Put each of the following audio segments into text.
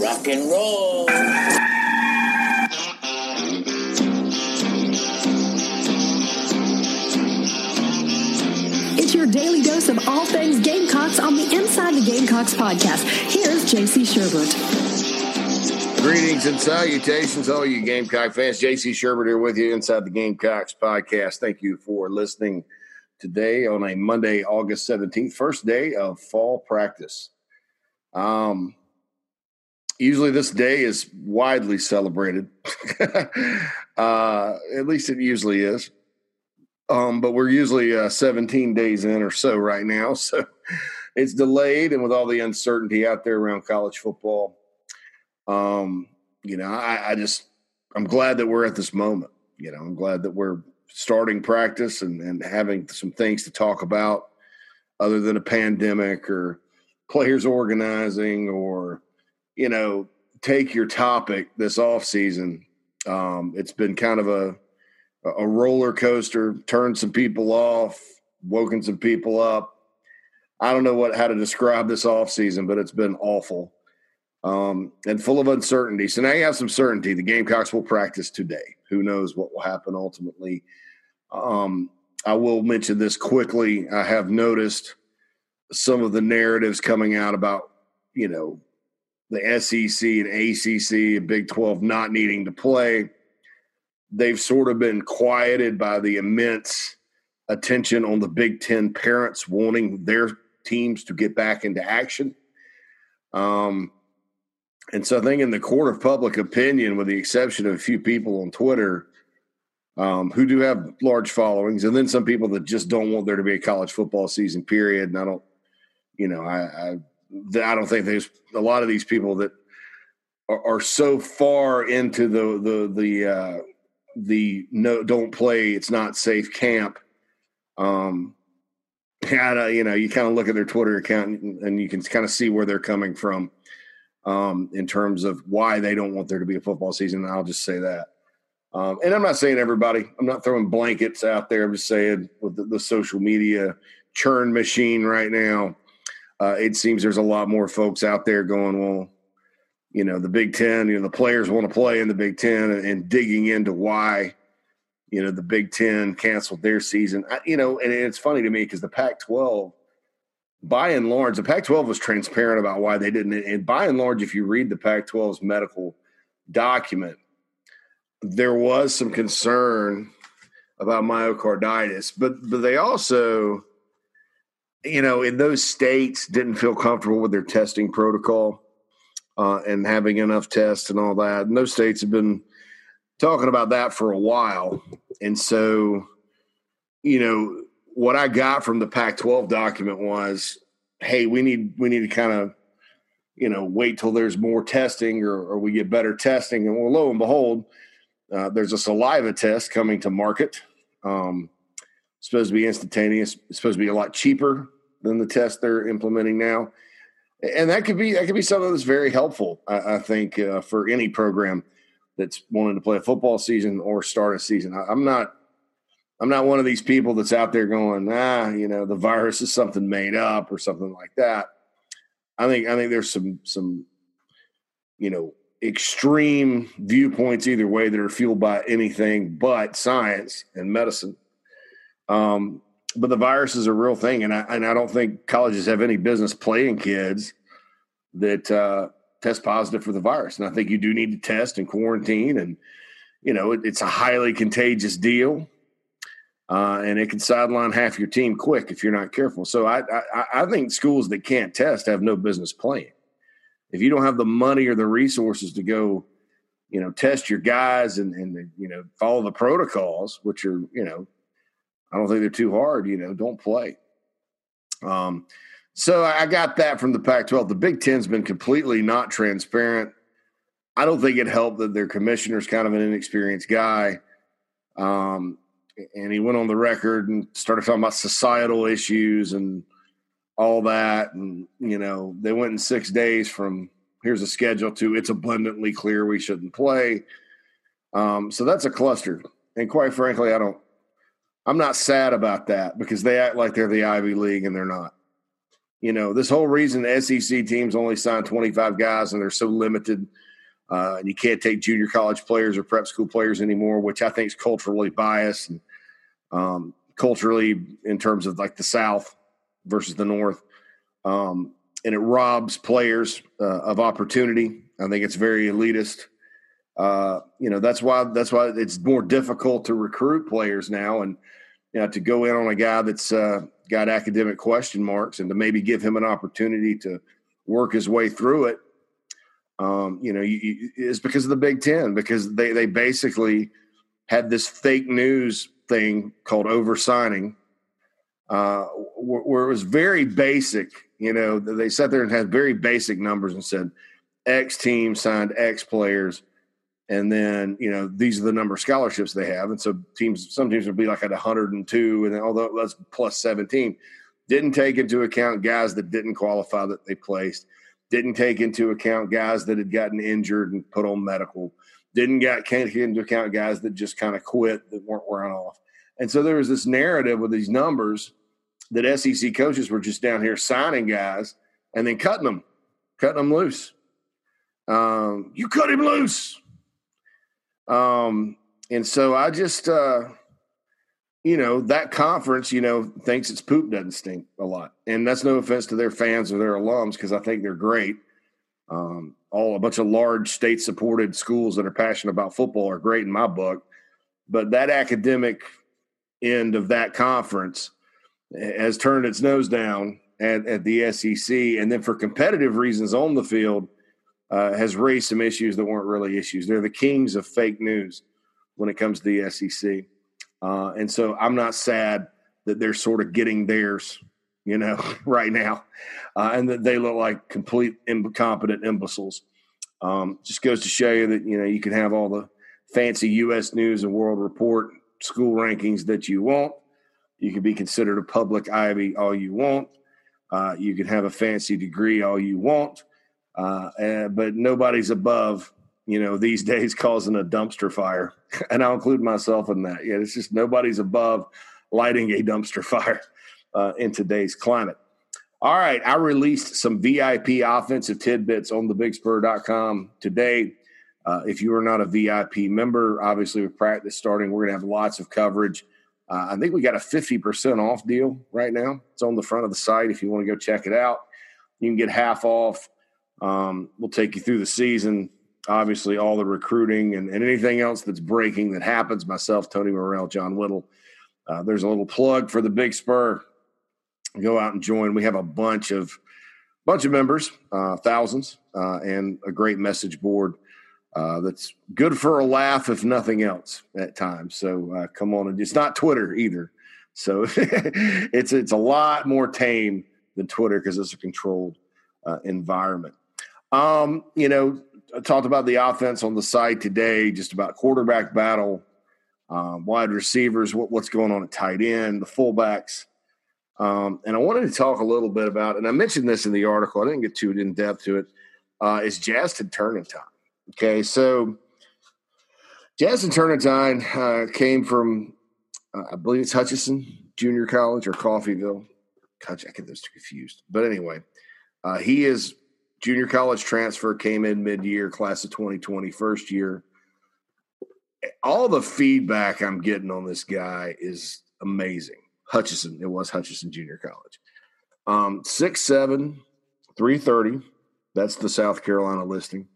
Rock and roll. It's your daily dose of all things Gamecocks on the Inside the Gamecocks podcast. Here's JC Sherbert. Greetings and salutations, all you Gamecock fans. JC Sherbert here with you inside the Gamecocks podcast. Thank you for listening today on a Monday, August 17th, first day of fall practice. Um, usually this day is widely celebrated. uh, at least it usually is. Um, but we're usually uh, 17 days in or so right now. So it's delayed. And with all the uncertainty out there around college football, um, you know, I, I just, I'm glad that we're at this moment. You know, I'm glad that we're starting practice and, and having some things to talk about other than a pandemic or players organizing or you know take your topic this off season. Um, it's been kind of a a roller coaster turned some people off woken some people up. I don't know what how to describe this off season but it's been awful um, and full of uncertainty. So now you have some certainty. The gamecocks will practice today. Who knows what will happen ultimately. Um, i will mention this quickly. I have noticed some of the narratives coming out about you know the SEC and ACC and Big 12 not needing to play. They've sort of been quieted by the immense attention on the Big 10 parents wanting their teams to get back into action. Um, and so I think in the court of public opinion, with the exception of a few people on Twitter um, who do have large followings, and then some people that just don't want there to be a college football season period. And I don't, you know, I, I I don't think there's a lot of these people that are, are so far into the the the uh, the no don't play it's not safe camp. Um, you know, you kind of look at their Twitter account and, and you can kind of see where they're coming from um, in terms of why they don't want there to be a football season. I'll just say that. Um, and I'm not saying everybody. I'm not throwing blankets out there. I'm just saying with the, the social media churn machine right now uh, it seems there's a lot more folks out there going, well, you know, the Big Ten, you know, the players want to play in the Big Ten and, and digging into why, you know, the Big Ten canceled their season. I, you know, and it's funny to me because the Pac 12, by and large, the Pac 12 was transparent about why they didn't. And by and large, if you read the Pac 12's medical document, there was some concern about myocarditis, but but they also you know, in those states didn't feel comfortable with their testing protocol uh, and having enough tests and all that. And those states have been talking about that for a while. And so, you know, what I got from the Pac-12 document was, hey, we need we need to kind of, you know, wait till there's more testing or, or we get better testing. And well, lo and behold, uh, there's a saliva test coming to market. Um, supposed to be instantaneous. It's supposed to be a lot cheaper than the test they're implementing now, and that could be that could be something that's very helpful. I, I think uh, for any program that's wanting to play a football season or start a season. I, I'm not. I'm not one of these people that's out there going, ah, you know, the virus is something made up or something like that. I think I think there's some some, you know, extreme viewpoints either way that are fueled by anything but science and medicine. Um, but the virus is a real thing, and I and I don't think colleges have any business playing kids that uh, test positive for the virus. And I think you do need to test and quarantine, and you know it, it's a highly contagious deal, uh, and it can sideline half your team quick if you're not careful. So I, I I think schools that can't test have no business playing. If you don't have the money or the resources to go, you know, test your guys and and you know follow the protocols, which are you know I don't think they're too hard. You know, don't play. Um, so I got that from the Pac-12. The Big Ten's been completely not transparent. I don't think it helped that their commissioner's kind of an inexperienced guy. Um, and he went on the record and started talking about societal issues and all that. And, you know, they went in six days from here's a schedule to it's abundantly clear we shouldn't play. Um, so that's a cluster. And quite frankly, I don't I'm not sad about that because they act like they're the Ivy League and they're not. You know, this whole reason the SEC teams only sign 25 guys and they're so limited, uh, and you can't take junior college players or prep school players anymore, which I think is culturally biased and um, culturally in terms of like the South versus the North. Um, and it robs players uh, of opportunity. I think it's very elitist. Uh, you know, that's why that's why it's more difficult to recruit players now, and you know, to go in on a guy that's uh, got academic question marks, and to maybe give him an opportunity to work his way through it. Um, you know, you, you, it's because of the Big Ten because they they basically had this fake news thing called oversigning, uh, where it was very basic you know, they sat there and had very basic numbers and said X team signed X players, and then you know these are the number of scholarships they have, and so teams some teams would be like at 102, and then, although that's plus 17, didn't take into account guys that didn't qualify that they placed, didn't take into account guys that had gotten injured and put on medical, didn't get can't take into account guys that just kind of quit that weren't wearing off, and so there was this narrative with these numbers that SEC coaches were just down here signing guys and then cutting them, cutting them loose. Um, you cut him loose. Um, and so I just, uh, you know, that conference, you know, thinks its poop doesn't stink a lot. And that's no offense to their fans or their alums because I think they're great. Um, all a bunch of large state supported schools that are passionate about football are great in my book. But that academic end of that conference has turned its nose down at, at the SEC, and then for competitive reasons on the field, uh, has raised some issues that weren't really issues. They're the kings of fake news when it comes to the SEC, uh, and so I'm not sad that they're sort of getting theirs, you know, right now, uh, and that they look like complete incompetent imbeciles. Um, just goes to show you that you know you can have all the fancy U.S. News and World Report school rankings that you want you can be considered a public Ivy all you want. Uh, you can have a fancy degree all you want, uh, and, but nobody's above, you know, these days causing a dumpster fire. and I'll include myself in that. Yeah, it's just nobody's above lighting a dumpster fire uh, in today's climate. All right, I released some VIP offensive tidbits on the thebigspur.com today. Uh, if you are not a VIP member, obviously with practice starting, we're going to have lots of coverage uh, I think we got a 50% off deal right now. It's on the front of the site if you want to go check it out. You can get half off. Um, we'll take you through the season, obviously, all the recruiting and, and, anything else that's breaking that happens. Myself, Tony Morrell, John Whittle. Uh, there's a little plug for the Big Spur. Go out and join. We have a bunch of bunch of members, uh, thousands, uh, and a great message board uh, that's good for a laugh, if nothing else, at times. So uh, come on, and it's not Twitter either. So it's it's a lot more tame than Twitter because it's a controlled uh, environment. Um, you know, I talked about the offense on the side today, just about quarterback battle, um, wide receivers, what, what's going on at tight end, the fullbacks. Um, and I wanted to talk a little bit about, and I mentioned this in the article. I didn't get too in depth to it. Uh, is Turnetine? Okay, so Jazston Turnetine uh, came from, uh, I believe it's Hutchinson Junior College or Coffeyville. God, I get those confused. But anyway, uh, he is junior college transfer, came in mid year, class of 2020, first year. All the feedback I'm getting on this guy is amazing. Hutchinson, it was Hutchinson Junior College. Um, 6'7, 330. That's the South Carolina listing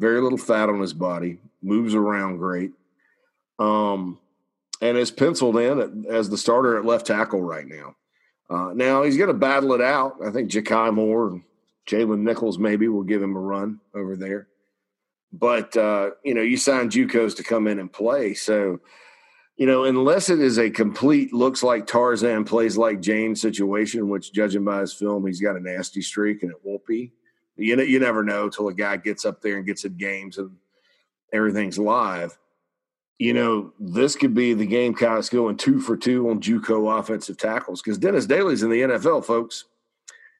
very little fat on his body, moves around great, um, and is penciled in as the starter at left tackle right now. Uh, now he's going to battle it out. I think Ja'Kai Moore Jalen Nichols maybe will give him a run over there. But uh, you know, you signed JUCOs to come in and play, so you know, unless it is a complete looks like Tarzan plays like Jane situation, which judging by his film, he's got a nasty streak and it won't be. You know, you never know till a guy gets up there and gets in games and everything's live. You know, this could be the game. Gamecocks going two for two on JUCO offensive tackles because Dennis Daly's in the NFL, folks.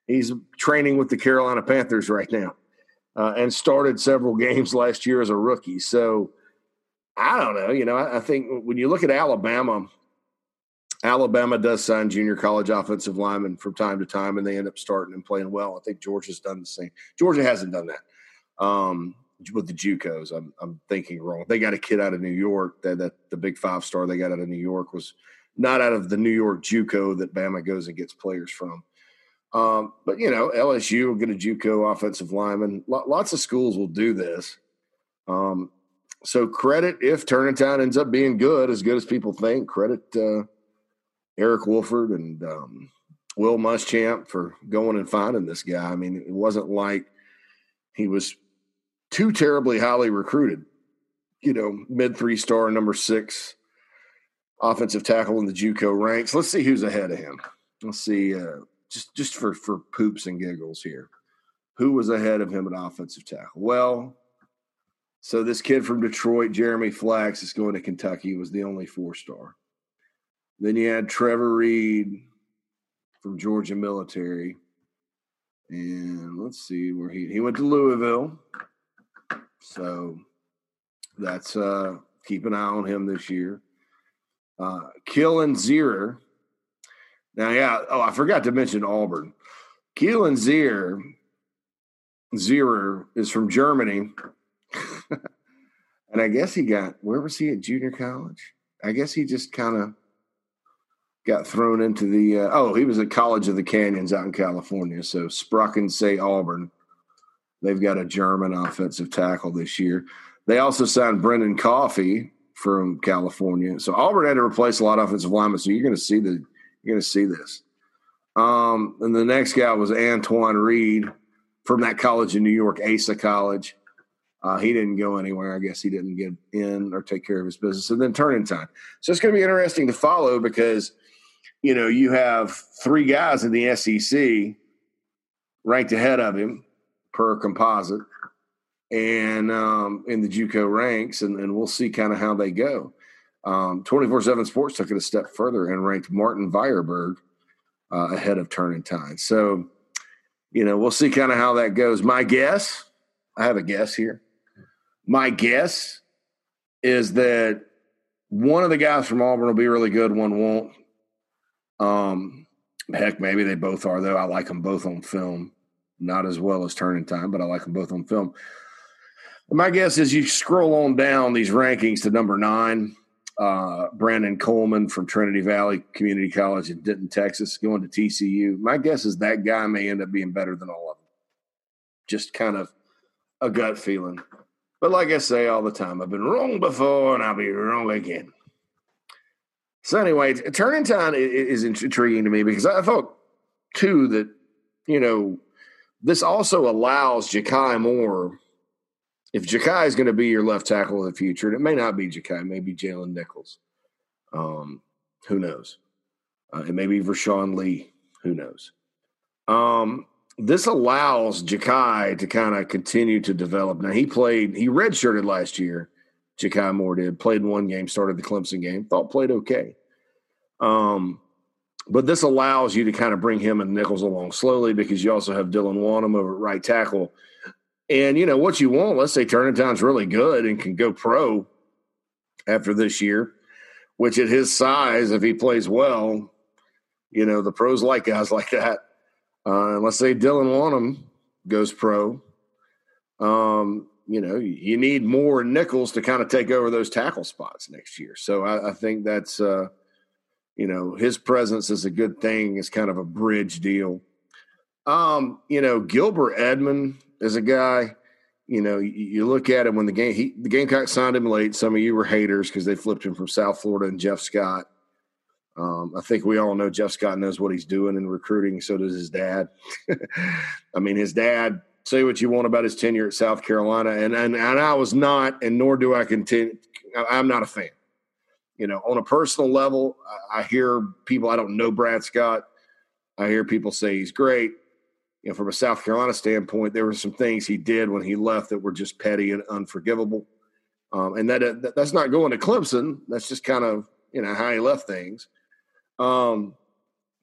He's training with the Carolina Panthers right now, uh, and started several games last year as a rookie. So I don't know. You know, I, I think when you look at Alabama, Alabama does sign junior college offensive linemen from time to time, and they end up starting and playing well. I think Georgia's done the same. Georgia hasn't done that um, with the JUCOs. I'm, I'm thinking wrong. They got a kid out of New York that, that the big five star they got out of New York was not out of the New York JUCO that Bama goes and gets players from. Um, but you know, LSU will get a JUCO offensive lineman. lots of schools will do this. Um, so credit if Town ends up being good, as good as people think. Credit uh, Eric Wolford and um, Will Muschamp for going and finding this guy. I mean, it wasn't like he was too terribly highly recruited. You know, mid three star, number six offensive tackle in the JUCO ranks. Let's see who's ahead of him. Let's see, uh, just just for for poops and giggles here, who was ahead of him at offensive tackle? Well, so this kid from Detroit, Jeremy Flax, is going to Kentucky. Was the only four star. Then you had Trevor Reed from Georgia Military. And let's see where he he went to Louisville. So that's uh keep an eye on him this year. Uh Kilian Zierer. Now, yeah, oh, I forgot to mention Auburn. Kilian Zier Zierer is from Germany. and I guess he got where was he at junior college? I guess he just kind of got thrown into the uh, oh he was at college of the canyons out in california so Sprocken say auburn they've got a german offensive tackle this year they also signed brendan coffee from california so auburn had to replace a lot of offensive linemen so you're going to see the you're going to see this um, and the next guy was antoine reed from that college in new york asa college uh, he didn't go anywhere. I guess he didn't get in or take care of his business. And then Turnetine. So it's going to be interesting to follow because you know, you have three guys in the SEC ranked ahead of him per composite and um, in the JUCO ranks, and, and we'll see kind of how they go. Um, 24-7 Sports took it a step further and ranked Martin Vierberg uh, ahead of Turnetine. So, you know, we'll see kind of how that goes. My guess, I have a guess here. My guess is that one of the guys from Auburn will be really good, one won't. Um, heck, maybe they both are though. I like them both on film, not as well as Turnetine, but I like them both on film. My guess is you scroll on down these rankings to number nine. Uh, Brandon Coleman from Trinity Valley Community College in Denton, Texas, going to TCU. My guess is that guy may end up being better than all of them. Just kind of a gut feeling. But like I say all the time, I've been wrong before and I'll be wrong again. So anyway, Turning is intriguing to me because I thought too that you know this also allows Ja'Kai Moore. If Ja'Kai is going to be your left tackle in the future, and it may not be Ja'Kai, maybe Jalen Nichols. Um, who knows? Uh, it may be Vershon Lee. Who knows? Um, this allows Ja'Kai to kind of continue to develop. Now he played, he redshirted last year Ja'Kai Moore did. Played one game, started the Clemson game. Thought played okay. Um, but this allows you to kind of bring him and Nichols along slowly because you also have Dylan Wonnum over at right tackle. And you know what you want. Let's say Town's really good and can go pro after this year, which at his size, if he plays well, you know the pros like guys like that. Uh, let's say Dylan Wonnum goes pro. Um, you know, you need more nickels to kind of take over those tackle spots next year. So I, I think that's, uh, you know, his presence is a good thing. It's kind of a bridge deal. Um, you know, Gilbert Edmond is a guy. You know, you, look at him when the game he the Gamecocks signed him late. Some of you were haters because they flipped him from South Florida and Jeff Scott. Um, I think we all know Jeff Scott knows what he's doing in recruiting. So does his dad. I mean, his dad say what you want about his tenure at South Carolina, and and, and I was not, and nor do I continue. I'm not a fan. You know, on a personal level, I hear people. I don't know Brad Scott. I hear people say he's great. You know, from a South Carolina standpoint, there were some things he did when he left that were just petty and unforgivable. Um, and that, that, that's not going to Clemson. That's just kind of you know how he left things. Um,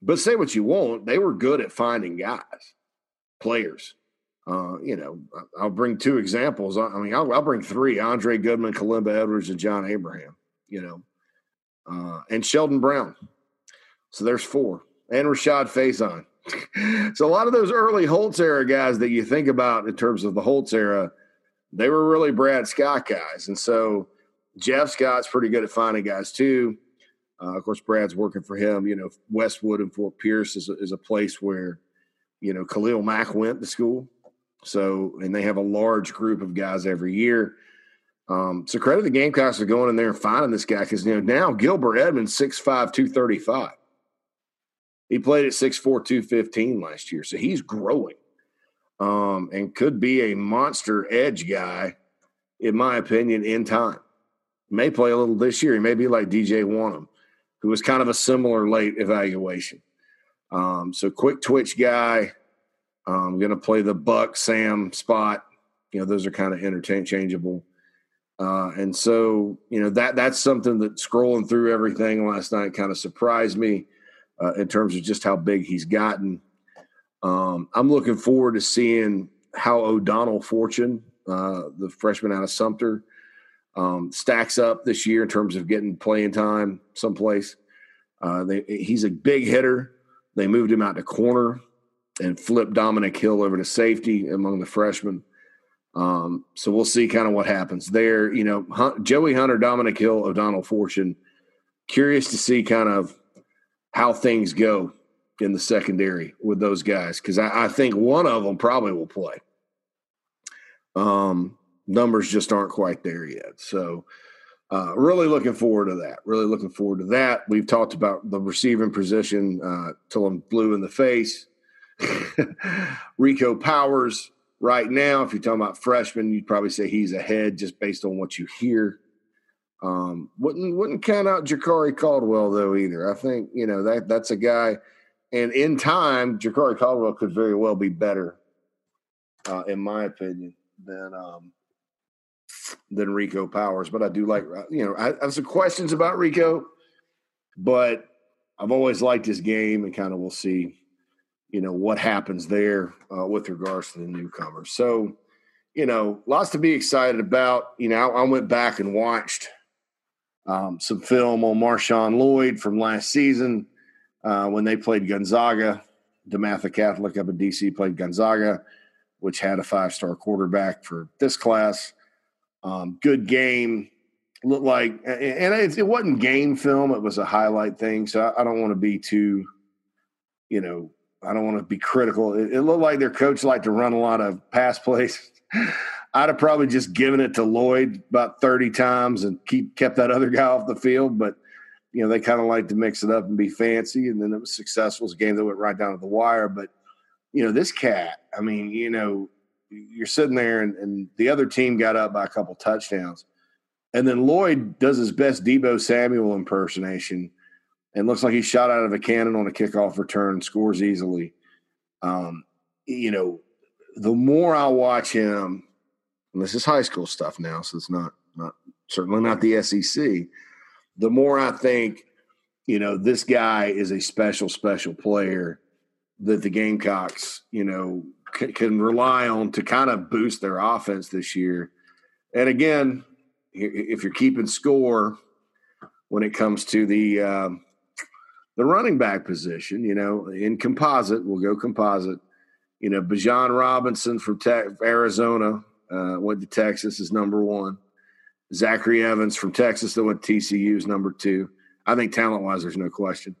but say what you want, they were good at finding guys, players. Uh, you know, I'll bring two examples. I mean, I'll, I'll, bring three: Andre Goodman, Kalimba Edwards, and John Abraham. You know, uh, and Sheldon Brown. So there's four. And Rashad Faison. So a lot of those early Holtz era guys that you think about in terms of the Holtz era, they were really Brad Scott guys. And so Jeff Scott's pretty good at finding guys too. Uh, of course, Brad's working for him. You know, Westwood and Fort Pierce is a, is a place where, you know, Khalil Mack went to school. So, and they have a large group of guys every year. Um, so credit the Gamecocks for going in there and finding this guy because you know now Gilbert Edmonds 6'5", 235. He played at 6'4", 215 last year, so he's growing, um, and could be a monster edge guy, in my opinion, in time. May play a little this year. He may be like DJ Wonnum, who was kind of a similar late evaluation. Um, so quick twitch guy. I'm going to play the Buck Sam spot. You know, those are kind of interchangeable. Uh, and so, you know, that that's something that scrolling through everything last night kind of surprised me uh, in terms of just how big he's gotten. Um, I'm looking forward to seeing how O'Donnell Fortune, uh, the freshman out of Sumter, um, stacks up this year in terms of getting playing time someplace. Uh, they, he's a big hitter. They moved him out to corner and flipped Dominic Hill over to safety among the freshmen. Um, so we'll see kind of what happens there. You know, Joey Hunter, Dominic Hill, O'Donnell Fortune. Curious to see kind of how things go in the secondary with those guys because I, I, think one of them probably will play. Um, numbers just aren't quite there yet. So, uh, really looking forward to that. Really looking forward to that. We've talked about the receiving position uh, till I'm blue in the face. Rico Powers right now, if you're talking about freshman, you'd probably say he's ahead just based on what you hear. Um, wouldn't wouldn't count out Jakari Caldwell though either. I think you know that that's a guy, and in time, Jakari Caldwell could very well be better, uh, in my opinion, than um, than Rico Powers. But I do like uh, you know I, I have some questions about Rico, but I've always liked his game, and kind of we'll see you know what happens there uh, with regards to the newcomers. So, you know, lots to be excited about. You know, I, went back and watched um, some film on Marshawn Lloyd from last season uh, when they played Gonzaga. DeMatha Catholic up in DC played Gonzaga, which had a five star quarterback for this class. Um, good game. Looked like, and it, it wasn't game film; it was a highlight thing. So I, I don't want to be too, you know, I don't want to be critical. It, it, looked like their coach liked to run a lot of pass plays. I'd have probably just given it to Lloyd about 30 times and keep kept that other guy off the field. But you know, they kind of like to mix it up and be fancy. And then it was successful. It was a game that went right down to the wire. But you know, this cat, I mean, you know, you're sitting there and, and the other team got up by a couple touchdowns. And then Lloyd does his best Deebo Samuel impersonation and looks like he shot out of a cannon on a kickoff return, scores easily. Um, you know, the more I watch him, and this is high school stuff now, so it's not not certainly not the SEC. The more I think, you know, this guy is a special, special player that the Gamecocks, you know, can, can rely on to kind of boost their offense this year. And again, if you're keeping score when it comes to the um, the running back position, you know, in composite, we'll go composite. You know, Bijan Robinson from Arizona uh, went to Texas is number one. Zachary Evans from Texas that went to TCU is number two. I think talent wise, there's no question.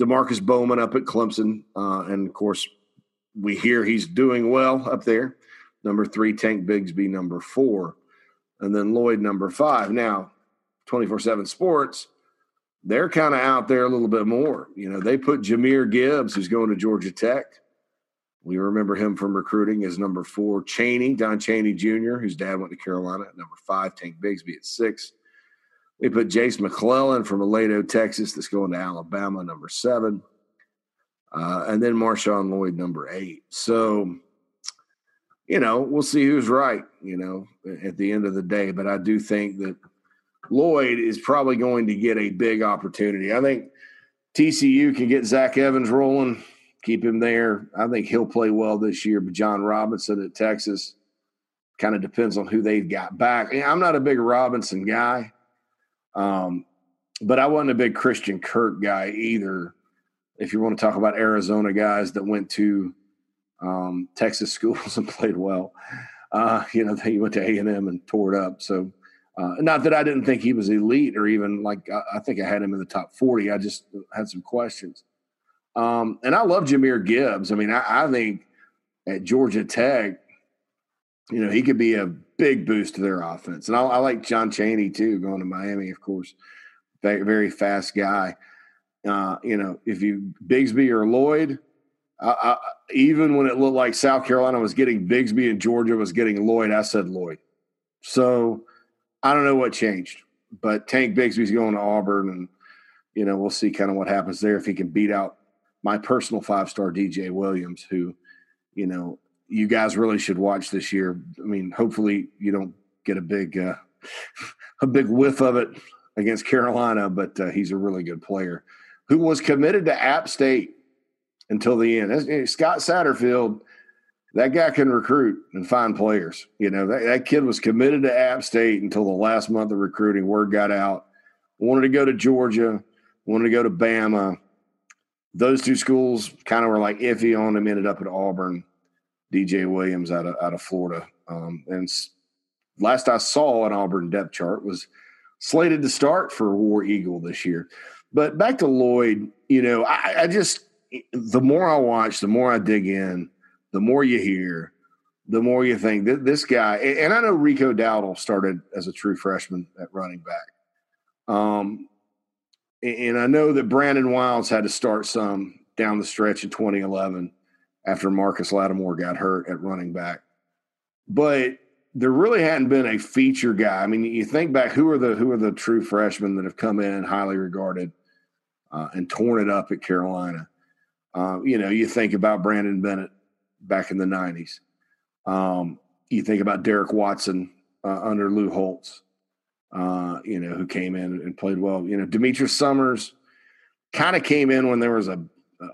Demarkcus Bowman up at Clemson, uh, and of course, we hear he's doing well up there. Number three, Tank Bigsby, number four, and then Lloyd, number five. Now, 24 7 Sports they're kind of out there a little bit more. You know, they put Jahmyr Gibbs, who's going to Georgia Tech. We remember him from recruiting as number four. Chaney, Don Chaney Jr., whose dad went to Carolina at number five. Tank Bigsby at six. We put Jace McClellan from Aledo, Texas, that's going to Alabama, number seven. Uh, and then Marshawn Lloyd, number eight. So, you know, we'll see who's right, you know, at the end of the day. But I do think that – Lloyd is probably going to get a big opportunity. I think TCU can get Zach Evans rolling, keep him there. I think he'll play well this year. But John Robinson at Texas kind of depends on who they've got back. I'm not a big Robinson guy, um, but I wasn't a big Christian Kirk guy either. if you want to talk about Arizona guys that went to um, Texas schools and played well, uh, you know, he went to A and M and tore it up. So, uh, not that I didn't think he was elite or even like I, I, think I had him in the top forty. I just had some questions. Um, and I love Jahmyr Gibbs. I mean, I, I think at Georgia Tech, you know, he could be a big boost to their offense. And I, I like John Chaney too, going to Miami, of course. Very, very fast guy. Uh, you know, if you Bigsby or Lloyd, I, even when it looked like South Carolina was getting Bigsby and Georgia was getting Lloyd, I said Lloyd. So I don't know what changed, but Tank Bigsby's going to Auburn, and you know we'll see kind of what happens there if he can beat out my personal five star DJ Williams, who you know you guys really should watch this year. I mean, hopefully you don't get a big uh, a big whiff of it against Carolina, but uh, he's a really good player who was committed to App State until the end. Scott Satterfield, that guy can recruit and find players. You know, that, that kid was committed to App State until the last month of recruiting. Word got out. Wanted to go to Georgia, wanted to go to Bama. Those two schools kind of were like iffy on him, ended up at Auburn. DJ Williams out of out of Florida. Um, and last I saw an Auburn depth chart was slated to start for War Eagle this year. But back to Lloyd, you know, I, I just the more I watch, the more I dig in, the more you hear, the more you think that this guy. And I know Rico Dowdle started as a true freshman at running back, um, and I know that Brandon Wilds had to start some down the stretch in 2011 after Marcus Lattimore got hurt at running back. But there really hadn't been a feature guy. I mean, you think back, who are the who are the true freshmen that have come in highly regarded uh, and torn it up at Carolina? Uh, you know, you think about Brandon Bennett back in the '90s. Um, you think about Derek Watson uh, under Lou Holtz. Uh, you know, who came in and played well. You know, Demetrius Summers kind of came in when there was a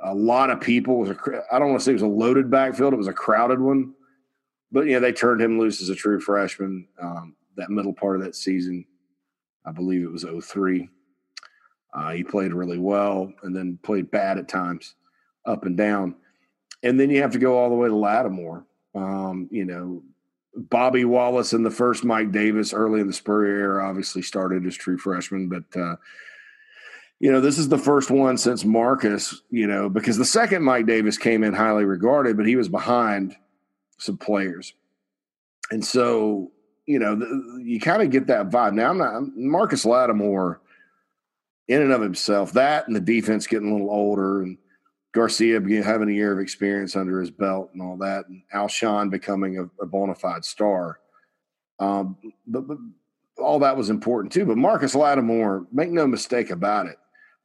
a lot of people. I don't want to say it was a loaded backfield; it was a crowded one. But yeah, they turned him loose as a true freshman. Um, that middle part of that season, I believe it was 03. Uh, he played really well, and then played bad at times, up and down. And then you have to go all the way to Lattimore. Um, you know, Bobby Wallace and the first Mike Davis early in the Spurrier era obviously started as true freshmen, but uh, you know, this is the first one since Marcus, you know, because the second Mike Davis came in highly regarded, but he was behind some players. And so, you know, the, you kind of get that vibe. Now, I'm not Marcus Lattimore in and of himself, that and the defense getting a little older and Garcia having a year of experience under his belt and all that, and Alshon becoming a, a bona fide star. Um, but, but all that was important too. But Marcus Lattimore, make no mistake about it,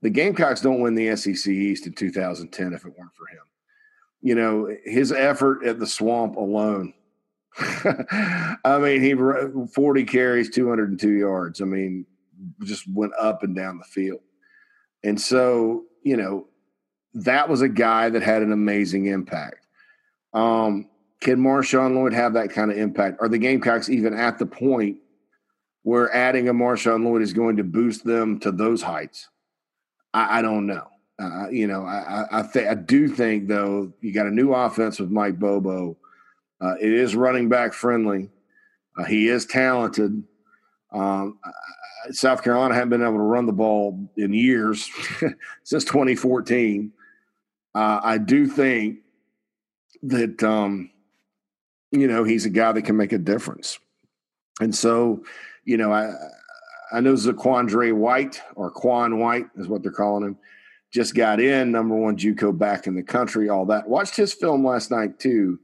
the Gamecocks don't win the SEC East in 2010 if it weren't for him. You know, his effort at the swamp alone. I mean, he 40 carries, 202 yards. I mean, just went up and down the field. And so, you know, that was a guy that had an amazing impact. Um, can Marshawn Lloyd have that kind of impact? Are the Gamecocks even at the point where adding a Marshawn Lloyd is going to boost them to those heights? I, I don't know. Uh, you know, I I, th- I, do think though you got a new offense with Mike Bobo. Uh, it is running back friendly. Uh, he is talented. Um, South Carolina hadn't been able to run the ball in years since 2014. Uh, I do think that um, you know he's a guy that can make a difference, and so you know I I know Zaquandre White or Quan White is what they're calling him. Just got in, number one JUCO back in the country, all that. Watched his film last night too.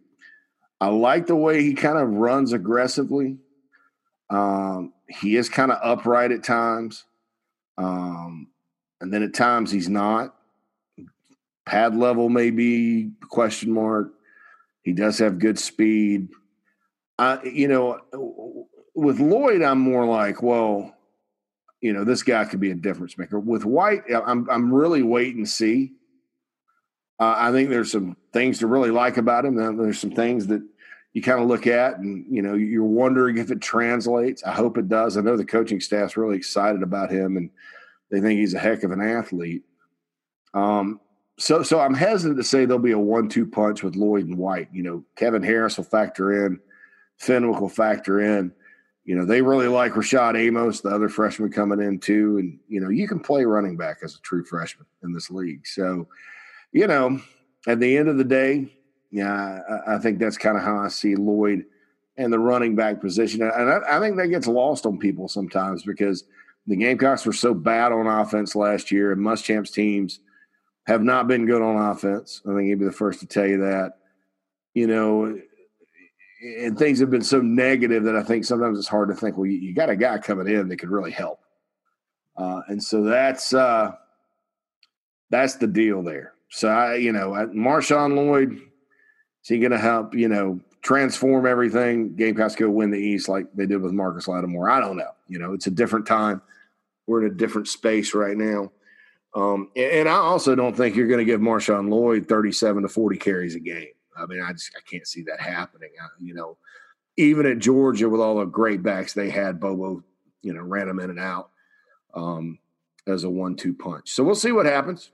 I like the way he kind of runs aggressively. Um, he is kind of upright at times, um, and then at times he's not. Pad level maybe question mark. He does have good speed. I, you know, with Lloyd, I'm more like, well, you know, this guy could be a difference maker. With White, I'm I'm really wait and see. Uh, I think there's some things to really like about him. There's some things that you kind of look at, and you know, you're wondering if it translates. I hope it does. I know the coaching staff's really excited about him, and they think he's a heck of an athlete. Um, so so I'm hesitant to say there'll be a one-two punch with Lloyd and White. You know, Kevin Harris will factor in, Fenwick will factor in. You know, they really like Rashad Amos, the other freshman coming in too. And, you know, you can play running back as a true freshman in this league. So, you know, at the end of the day, yeah, I, I think that's kind of how I see Lloyd and the running back position. And I, I think that gets lost on people sometimes because the Gamecocks were so bad on offense last year, and Muschamp's teams have not been good on offense. I think he'd be the first to tell you that. You know, and things have been so negative that I think sometimes it's hard to think, well, you, got a guy coming in that could really help. Uh, and so that's uh, that's the deal there. So I, you know, Marshawn Lloyd, is he going to help? You know, transform everything? Gamecocks go win the East like they did with Marcus Lattimore. I don't know. You know, it's a different time. We're in a different space right now. Um, and, and I also don't think you're going to give Marshawn Lloyd 37 to 40 carries a game. I mean, I just I can't see that happening. I, you know, even at Georgia with all the great backs they had, Bobo, you know, ran them in and out um, as a one-two punch. So we'll see what happens.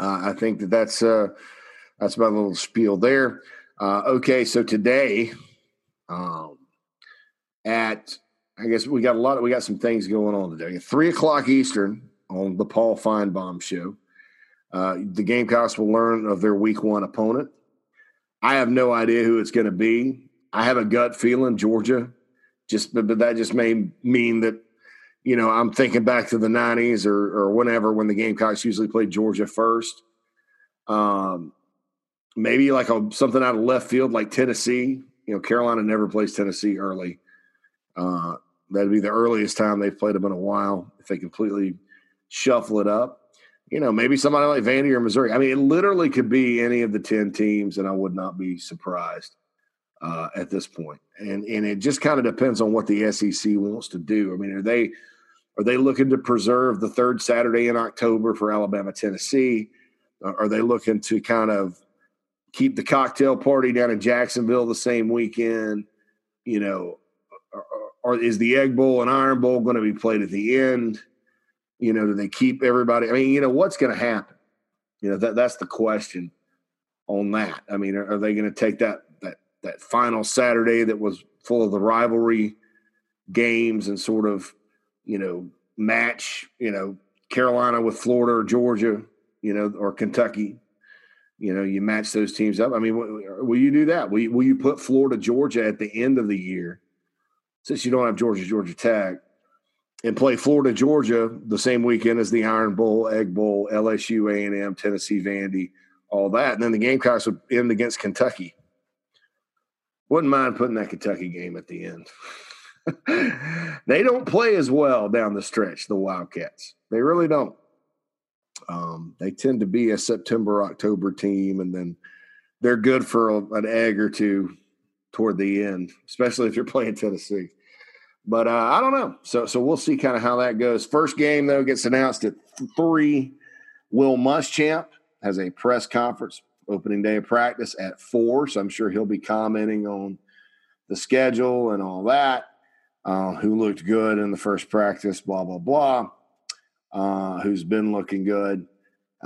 Uh, I think that that's uh, that's my little spiel there. Uh, okay, so today, um, at I guess we got a lot. Of, we got some things going on today. three o'clock Eastern on the Paul Finebaum show. Uh, the Gamecocks will learn of their Week One opponent. I have no idea who it's going to be. I have a gut feeling Georgia, just but, but that just may mean that you know I'm thinking back to the '90s or or whenever when the Gamecocks usually played Georgia first. Um, maybe like a, something out of left field like Tennessee. You know, Carolina never plays Tennessee early. Uh, that'd be the earliest time they've played them in a while if they completely shuffle it up you know, maybe somebody like Vandy or Missouri. I mean, it literally could be any of the 10 teams, and I would not be surprised uh, at this point. And and it just kind of depends on what the SEC wants to do. I mean, are they are they looking to preserve the third Saturday in October for Alabama, Tennessee? Are they looking to kind of keep the cocktail party down in Jacksonville the same weekend? You know, or, or is the Egg Bowl and Iron Bowl going to be played at the end? You know, do they keep everybody? I mean, you know, what's going to happen? You know, that that's the question on that. I mean, are, are they going to take that that that final Saturday that was full of the rivalry games and sort of, you know, match, you know, Carolina with Florida or Georgia, you know, or Kentucky? You know, you match those teams up. I mean, will you do that? Will you, will you put Florida, Georgia at the end of the year, since you don't have Georgia, Georgia Tech? And play Florida, Georgia the same weekend as the Iron Bowl, Egg Bowl, LSU, A and M, Tennessee, Vandy, all that, and then the Gamecocks would end against Kentucky. Wouldn't mind putting that Kentucky game at the end. they don't play as well down the stretch, the Wildcats. They really don't. Um, they tend to be a September, October team, and then they're good for a, an egg or two toward the end, especially if you're playing Tennessee. But uh, I don't know. So so we'll see kind of how that goes. First game though gets announced at three. Will Muschamp has a press conference opening day of practice at four. So I'm sure he'll be commenting on the schedule and all that. Uh, who looked good in the first practice? Blah blah blah. Uh, who's been looking good?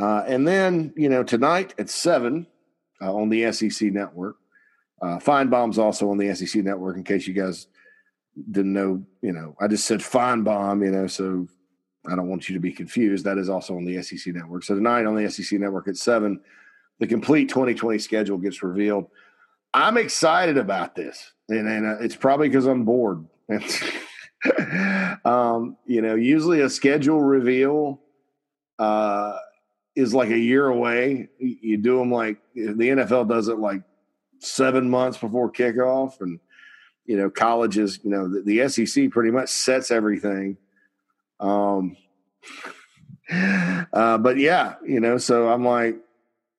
Uh, and then you know tonight at seven uh, on the SEC network. Uh, also on the SEC network. In case you guys didn't know, you know, I just said Finebaum, you know, so I don't want you to be confused. That is also on the SEC network. So tonight on the SEC network at seven, the complete 2020 schedule gets revealed. I'm excited about this, and, and uh, it's probably because I'm bored. um, you know, usually a schedule reveal uh, is like a year away. You do them like the NFL does it like seven months before kickoff, and you know, colleges, you know, the, the SEC pretty much sets everything. Um, uh, but yeah, you know, so I'm like,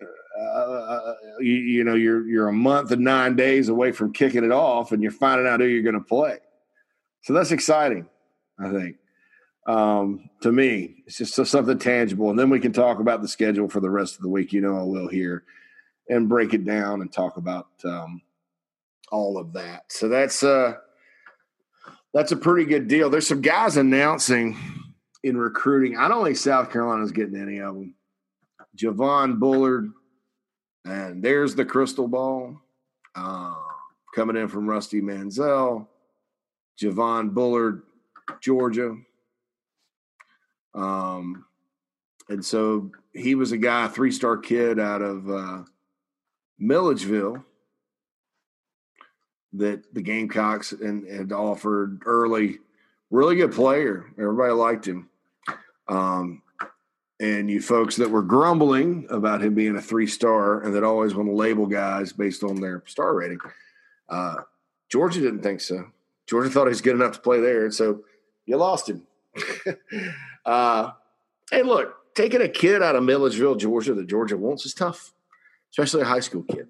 uh, uh, you, you, know, you're you're a month and nine days away from kicking it off, and you're finding out who you're going to play. So that's exciting, I think. Um, to me, it's just something tangible, and then we can talk about the schedule for the rest of the week. You know, I will here and break it down and talk about um, all of that. So that's uh that's a pretty good deal. There's some guys announcing in recruiting. I don't think South Carolina's getting any of them, Javon Bullard, and there's the crystal ball uh, coming in from Rusty Mansell. Javon Bullard, Georgia. Um, and so he was a guy, three star kid out of uh, Milledgeville that the Gamecocks and had offered early. Really good player. Everybody liked him. Um, and you folks that were grumbling about him being a three star and that always want to label guys based on their star rating, uh, Georgia didn't think so. Georgia thought he was good enough to play there, and so you lost him. uh, hey, look, taking a kid out of Milledgeville, Georgia, that Georgia wants is tough, especially a high school kid.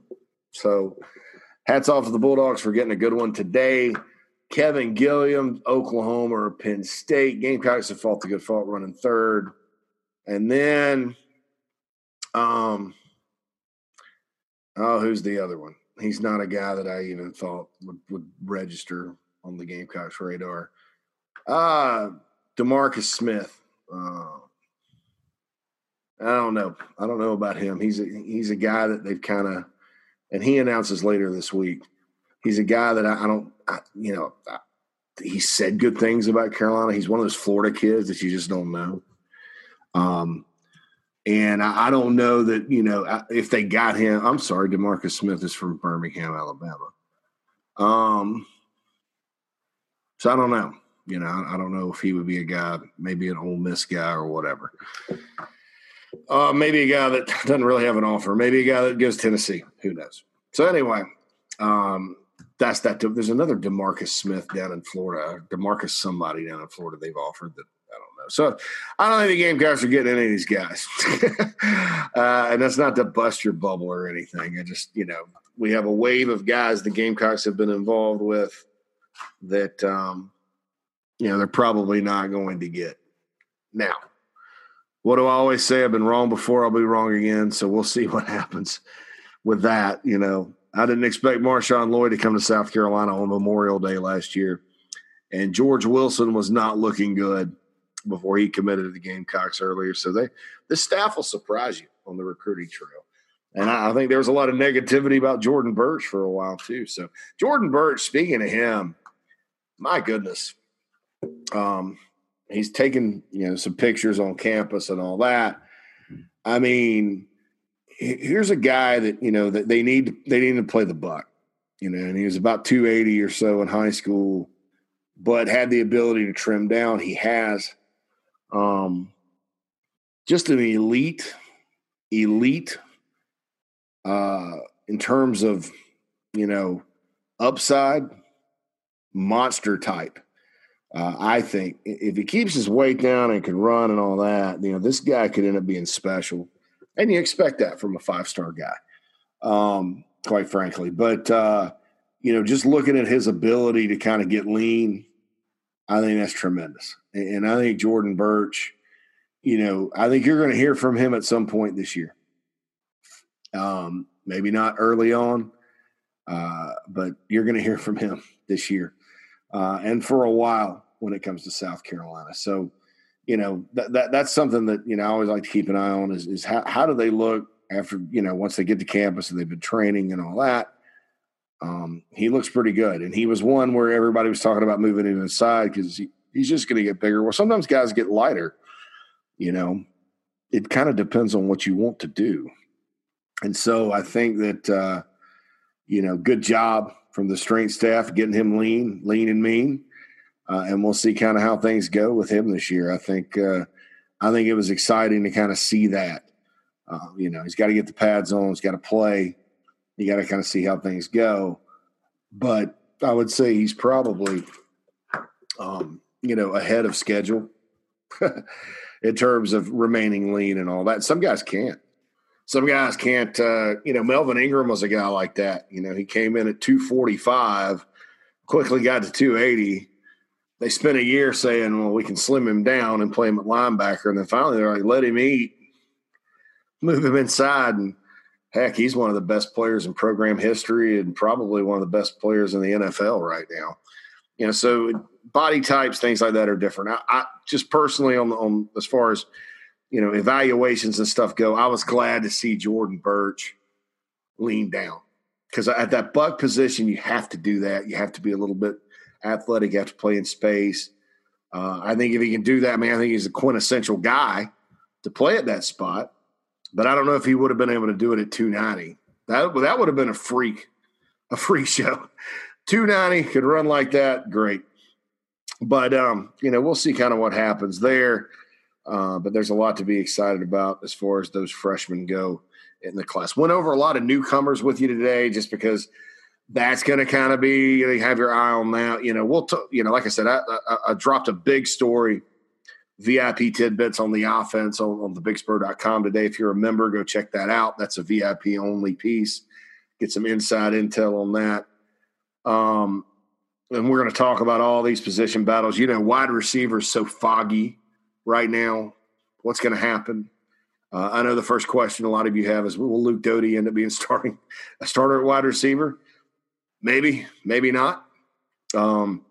So, hats off to the Bulldogs for getting a good one today. Kevin Gilliam, Oklahoma or Penn State. Gamecocks have fought the good fault running third. And then, um, oh, who's the other one? He's not a guy that I even thought would, would register on the Gamecocks radar. Uh, Demarcus Smith. Uh, I don't know. I don't know about him. He's a, he's a guy that they've kind of, and he announces later this week. He's a guy that I, I don't, I, you know, I, he said good things about Carolina. He's one of those Florida kids that you just don't know. Um, and I, I don't know that you know if they got him. I'm sorry, Demarcus Smith is from Birmingham, Alabama. Um, so I don't know. You know, I, I don't know if he would be a guy, maybe an Ole Miss guy or whatever. Uh, maybe a guy that doesn't really have an offer. Maybe a guy that goes Tennessee. Who knows? So anyway, um, that's that. There's another Demarcus Smith down in Florida. Demarcus somebody down in Florida they've offered that I don't know. So I don't think the Gamecocks are getting any of these guys. uh, and that's not to bust your bubble or anything. I just you know we have a wave of guys the Gamecocks have been involved with that um, you know they're probably not going to get now what do I always say? I've been wrong before, I'll be wrong again. So we'll see what happens with that. You know, I didn't expect Marshawn Lloyd to come to South Carolina on Memorial Day last year. And George Wilson was not looking good before he committed to the Gamecocks earlier. So they the staff will surprise you on the recruiting trail. And I, I think there was a lot of negativity about Jordan Burch for a while too. So Jordan Burch, speaking of him, my goodness. Um, he's taking you know some pictures on campus and all that. I mean, here's a guy that you know that they need they need to play the buck, you know, and he was about 280 or so in high school, but had the ability to trim down. He has, um, just an elite, elite, uh, in terms of you know upside, monster type uh, I think if he keeps his weight down and can run and all that, you know, this guy could end up being special. And you expect that from a five star guy, um, quite frankly. But, uh, you know, just looking at his ability to kind of get lean, I think that's tremendous. And I think Jordan Burch, you know, I think you're going to hear from him at some point this year. Um, maybe not early on, uh, but you're going to hear from him this year uh, and for a while when it comes to South Carolina. So, you know, that, that that's something that, you know, I always like to keep an eye on is, is how, how do they look after, you know, once they get to campus and they've been training and all that. Um, he looks pretty good. And he was one where everybody was talking about moving him inside because he, he's just going to get bigger. Well, sometimes guys get lighter, you know, it kind of depends on what you want to do. And so I think that, uh, you know, good job from the strength staff getting him lean, lean and mean uh, and we'll see kind of how things go with him this year. I think uh, I think it was exciting to kind of see that. Uh, you know, he's got to get the pads on. He's got to play. You got to kind of see how things go. But I would say he's probably, um, you know, ahead of schedule in terms of remaining lean and all that. Some guys can't. Some guys can't. Uh, you know, Melvin Ingram was a guy like that. You know, he came in at 245, quickly got to 280 they spent a year saying, well, we can slim him down and play him at linebacker. And then finally they're like, let him eat, move him inside. And heck, he's one of the best players in program history and probably one of the best players in the NFL right now. You know, so body types, things like that are different. I, I just personally on, on as far as you know, evaluations and stuff go, I was glad to see Jordan Burch lean down because at that buck position, you have to do that. You have to be a little bit athletic. You have to play in space. Uh, I think if he can do that, man, I think he's a quintessential guy to play at that spot. But I don't know if he would have been able to do it at 290. That that would have been a freak, a freak show. 290 could run like that, great. But um, you know, we'll see kind of what happens there. Uh, but there's a lot to be excited about as far as those freshmen go in the class. Went over a lot of newcomers with you today, just because that's going to kind of be you have your eye on that. You know, we'll t- you know, like I said, I, I, I, dropped a big story, VIP tidbits on the offense on, on thebigspur.com today. If you're a member, go check that out. That's a VIP only piece. Get some inside intel on that. Um, and we're going to talk about all these position battles. You know, wide receivers so foggy right now. What's going to happen? Uh, I know the first question a lot of you have is, will Luke Doty end up being starting a starter at wide receiver? Maybe, maybe not. Um,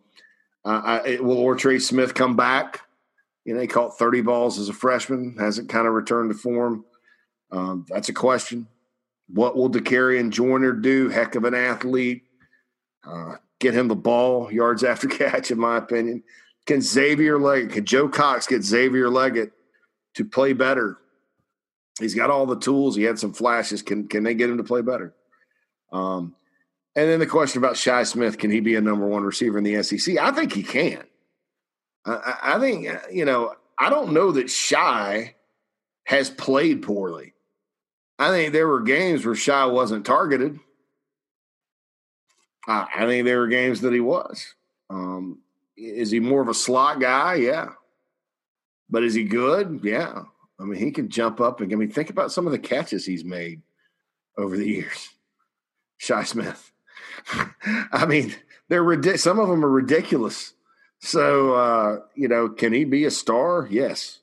I, I, will Ortre Smith come back? You know, he caught 30 balls as a freshman, hasn't kind of returned to form. Um, that's a question. What will Dakereon Joyner do? Heck of an athlete. Uh, get him the ball, yards after catch, in my opinion. Can Xavier Leggett, can Joe Cox get Xavier Leggett to play better? He's got all the tools. He had some flashes. Can can they get him to play better? Um, and then the question about Shi Smith, can he be a number one receiver in the SEC? I think he can. I, I think, you know, I don't know that Shi has played poorly. I think there were games where Shi wasn't targeted. I, I think there were games that he was. Um, is he more of a slot guy? Yeah. But is he good? Yeah. I mean, he can jump up and I mean, think about some of the catches he's made over the years. Shi Smith. I mean, they're some of them are ridiculous. So, uh, you know, can he be a star? Yes.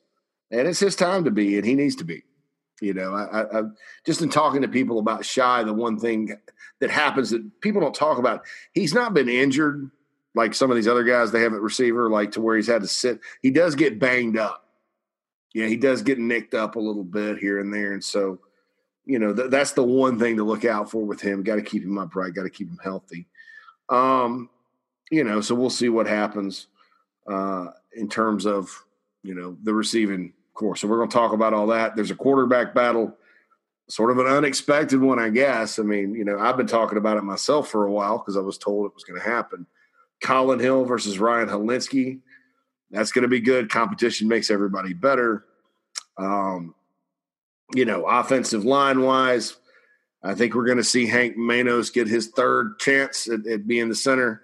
And it's his time to be, and he needs to be. You know, I, I, just in talking to people about Shi, the one thing that happens that people don't talk about, he's not been injured like some of these other guys they have at receiver, like to where he's had to sit. He does get banged up. Yeah, he does get nicked up a little bit here and there. And so, you know, th- that's the one thing to look out for with him. Got to keep him upright, got to keep him healthy. Um, you know, so we'll see what happens uh, in terms of, you know, the receiving course. So we're going to talk about all that. There's a quarterback battle sort of an unexpected one, I guess. I mean, you know, I've been talking about it myself for a while because I was told it was going to happen. Collin Hill versus Ryan Hilinski. That's going to be good. Competition makes everybody better. Um, you know, offensive line wise, I think we're going to see Hank Manos get his third chance at, at being the center.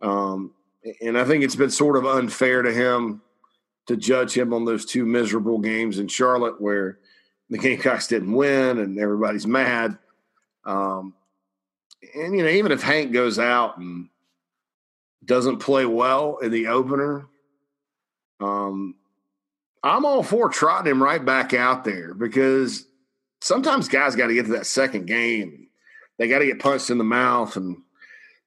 Um, and I think it's been sort of unfair to him to judge him on those two miserable games in Charlotte where the Gamecocks didn't win and everybody's mad. Um, and you know, even if Hank goes out and doesn't play well in the opener, um, I'm all for trotting him right back out there because sometimes guys got to get to that second game. They got to get punched in the mouth, and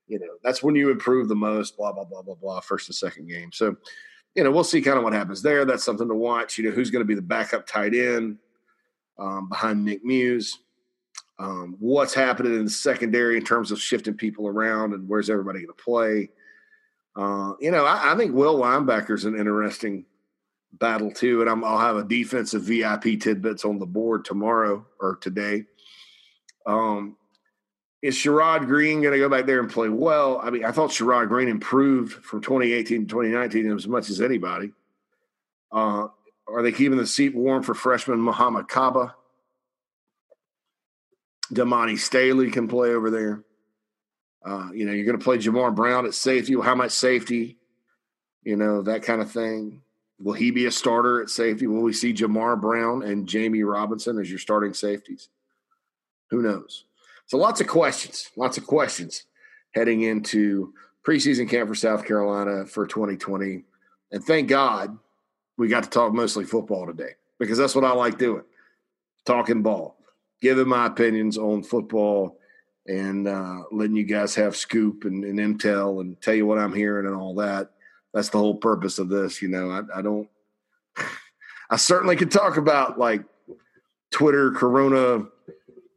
you know that's when you improve the most. Blah blah blah blah blah. First and second game, so you know we'll see kind of what happens there. That's something to watch. You know who's going to be the backup tight end um, behind Nick Muse. Um, what's happening in the secondary in terms of shifting people around and where's everybody going to play? Uh, you know, I, I think Will linebacker is an interesting battle too, and i will have a defensive VIP tidbits on the board tomorrow or today. Um, is Sherrod Greene going to go back there and play well? I mean, I thought Sherrod Greene improved from 2018 to 2019 as much as anybody. Uh, are they keeping the seat warm for freshman Mohamed Kaba? Damani Staley can play over there. Uh, you know, you're going to play Jamar Brown at safety. How much safety? You know, that kind of thing. Will he be a starter at safety? Will we see Jamar Brown and Jammie Robinson as your starting safeties? Who knows? So lots of questions, lots of questions heading into preseason camp for South Carolina for 2020. And thank God we got to talk mostly football today because that's what I like doing talking ball, giving my opinions on football and uh, letting you guys have scoop and, and, intel and tell you what I'm hearing and all that. That's the whole purpose of this. You know, I, I don't. I certainly could talk about like Twitter, Corona,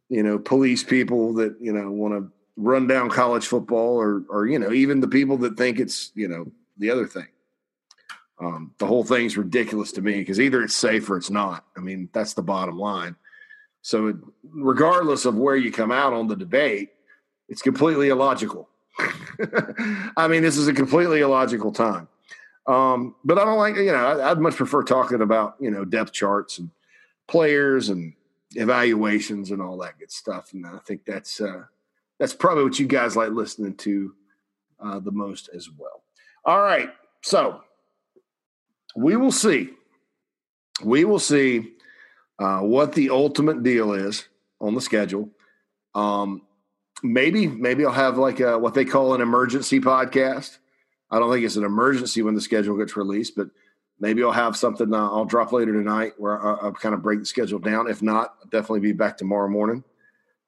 you know, police people that you know want to run down college football, or or you know, even the people that think it's you know the other thing. Um, the whole thing's ridiculous to me because either it's safe or it's not. I mean, that's the bottom line. So, regardless of where you come out on the debate, it's completely illogical. I mean, this is a completely illogical time. Um, but I don't like, you know, I'd much prefer talking about, you know, depth charts and players and evaluations and all that good stuff. And I think that's uh, that's probably what you guys like listening to uh, the most as well. All right, so we will see. We will see uh, what the ultimate deal is on the schedule. Um, maybe maybe I'll have like a, what they call an emergency podcast. I don't think it's an emergency when the schedule gets released, but maybe I'll have something uh, I'll drop later tonight where I'll, I'll, kind of break the schedule down. If not, I'll definitely be back tomorrow morning.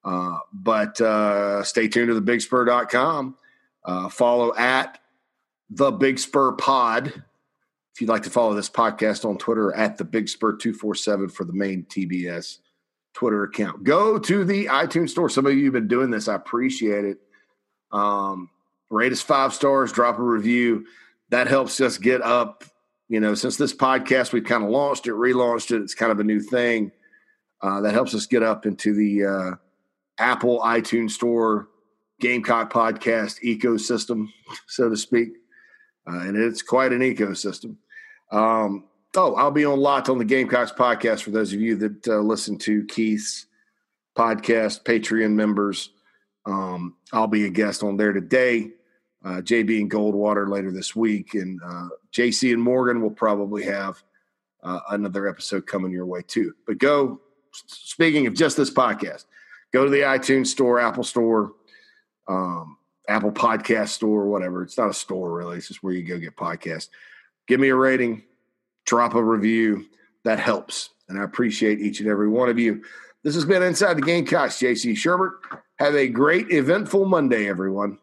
Uh, but uh, stay tuned to thebigspur.com. Uh, follow at the Big Spur Pod. If you'd like to follow this podcast on Twitter at the Big Spur 247 for the main TBS Twitter account. Go to the iTunes store. Some of you have been doing this. I appreciate it. Um, rate us five stars, drop a review. That helps us get up. You know, since this podcast, we've kind of launched it, relaunched it. It's kind of a new thing. Uh, that helps us get up into the uh, Apple iTunes store, Gamecock podcast ecosystem, so to speak. Uh, and it's quite an ecosystem. Um, Oh, I'll be on Locked on the Gamecocks podcast for those of you that uh, listen to Keith's podcast, Patreon members. Um, I'll be a guest on there today. Uh, JB and Goldwater later this week, and uh, JC and Morgan will probably have uh, another episode coming your way too. But go. Speaking of just this podcast, go to the iTunes store, Apple store, um, Apple Podcast store, or whatever. It's not a store really; it's just where you go get podcasts. Give me a rating drop a review. That helps. And I appreciate each and every one of you. This has been Inside the Gamecocks, JC Shurburtt. Have a great, eventful Monday, everyone.